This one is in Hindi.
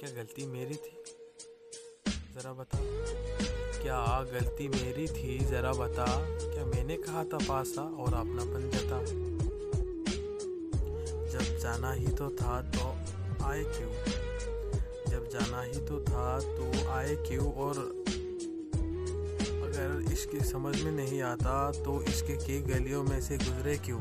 क्या गलती मेरी थी? ज़रा बता। क्या गलती मेरी थी? ज़रा बता। क्या मैंने कहा था पासा और अपनापन जता? जब जाना ही तो था तो आए क्यों? जब जाना ही तो था तो आए क्यों? और अगर इसकी समझ में नहीं आता तो इसके की गलियों में से गुजरे क्यों?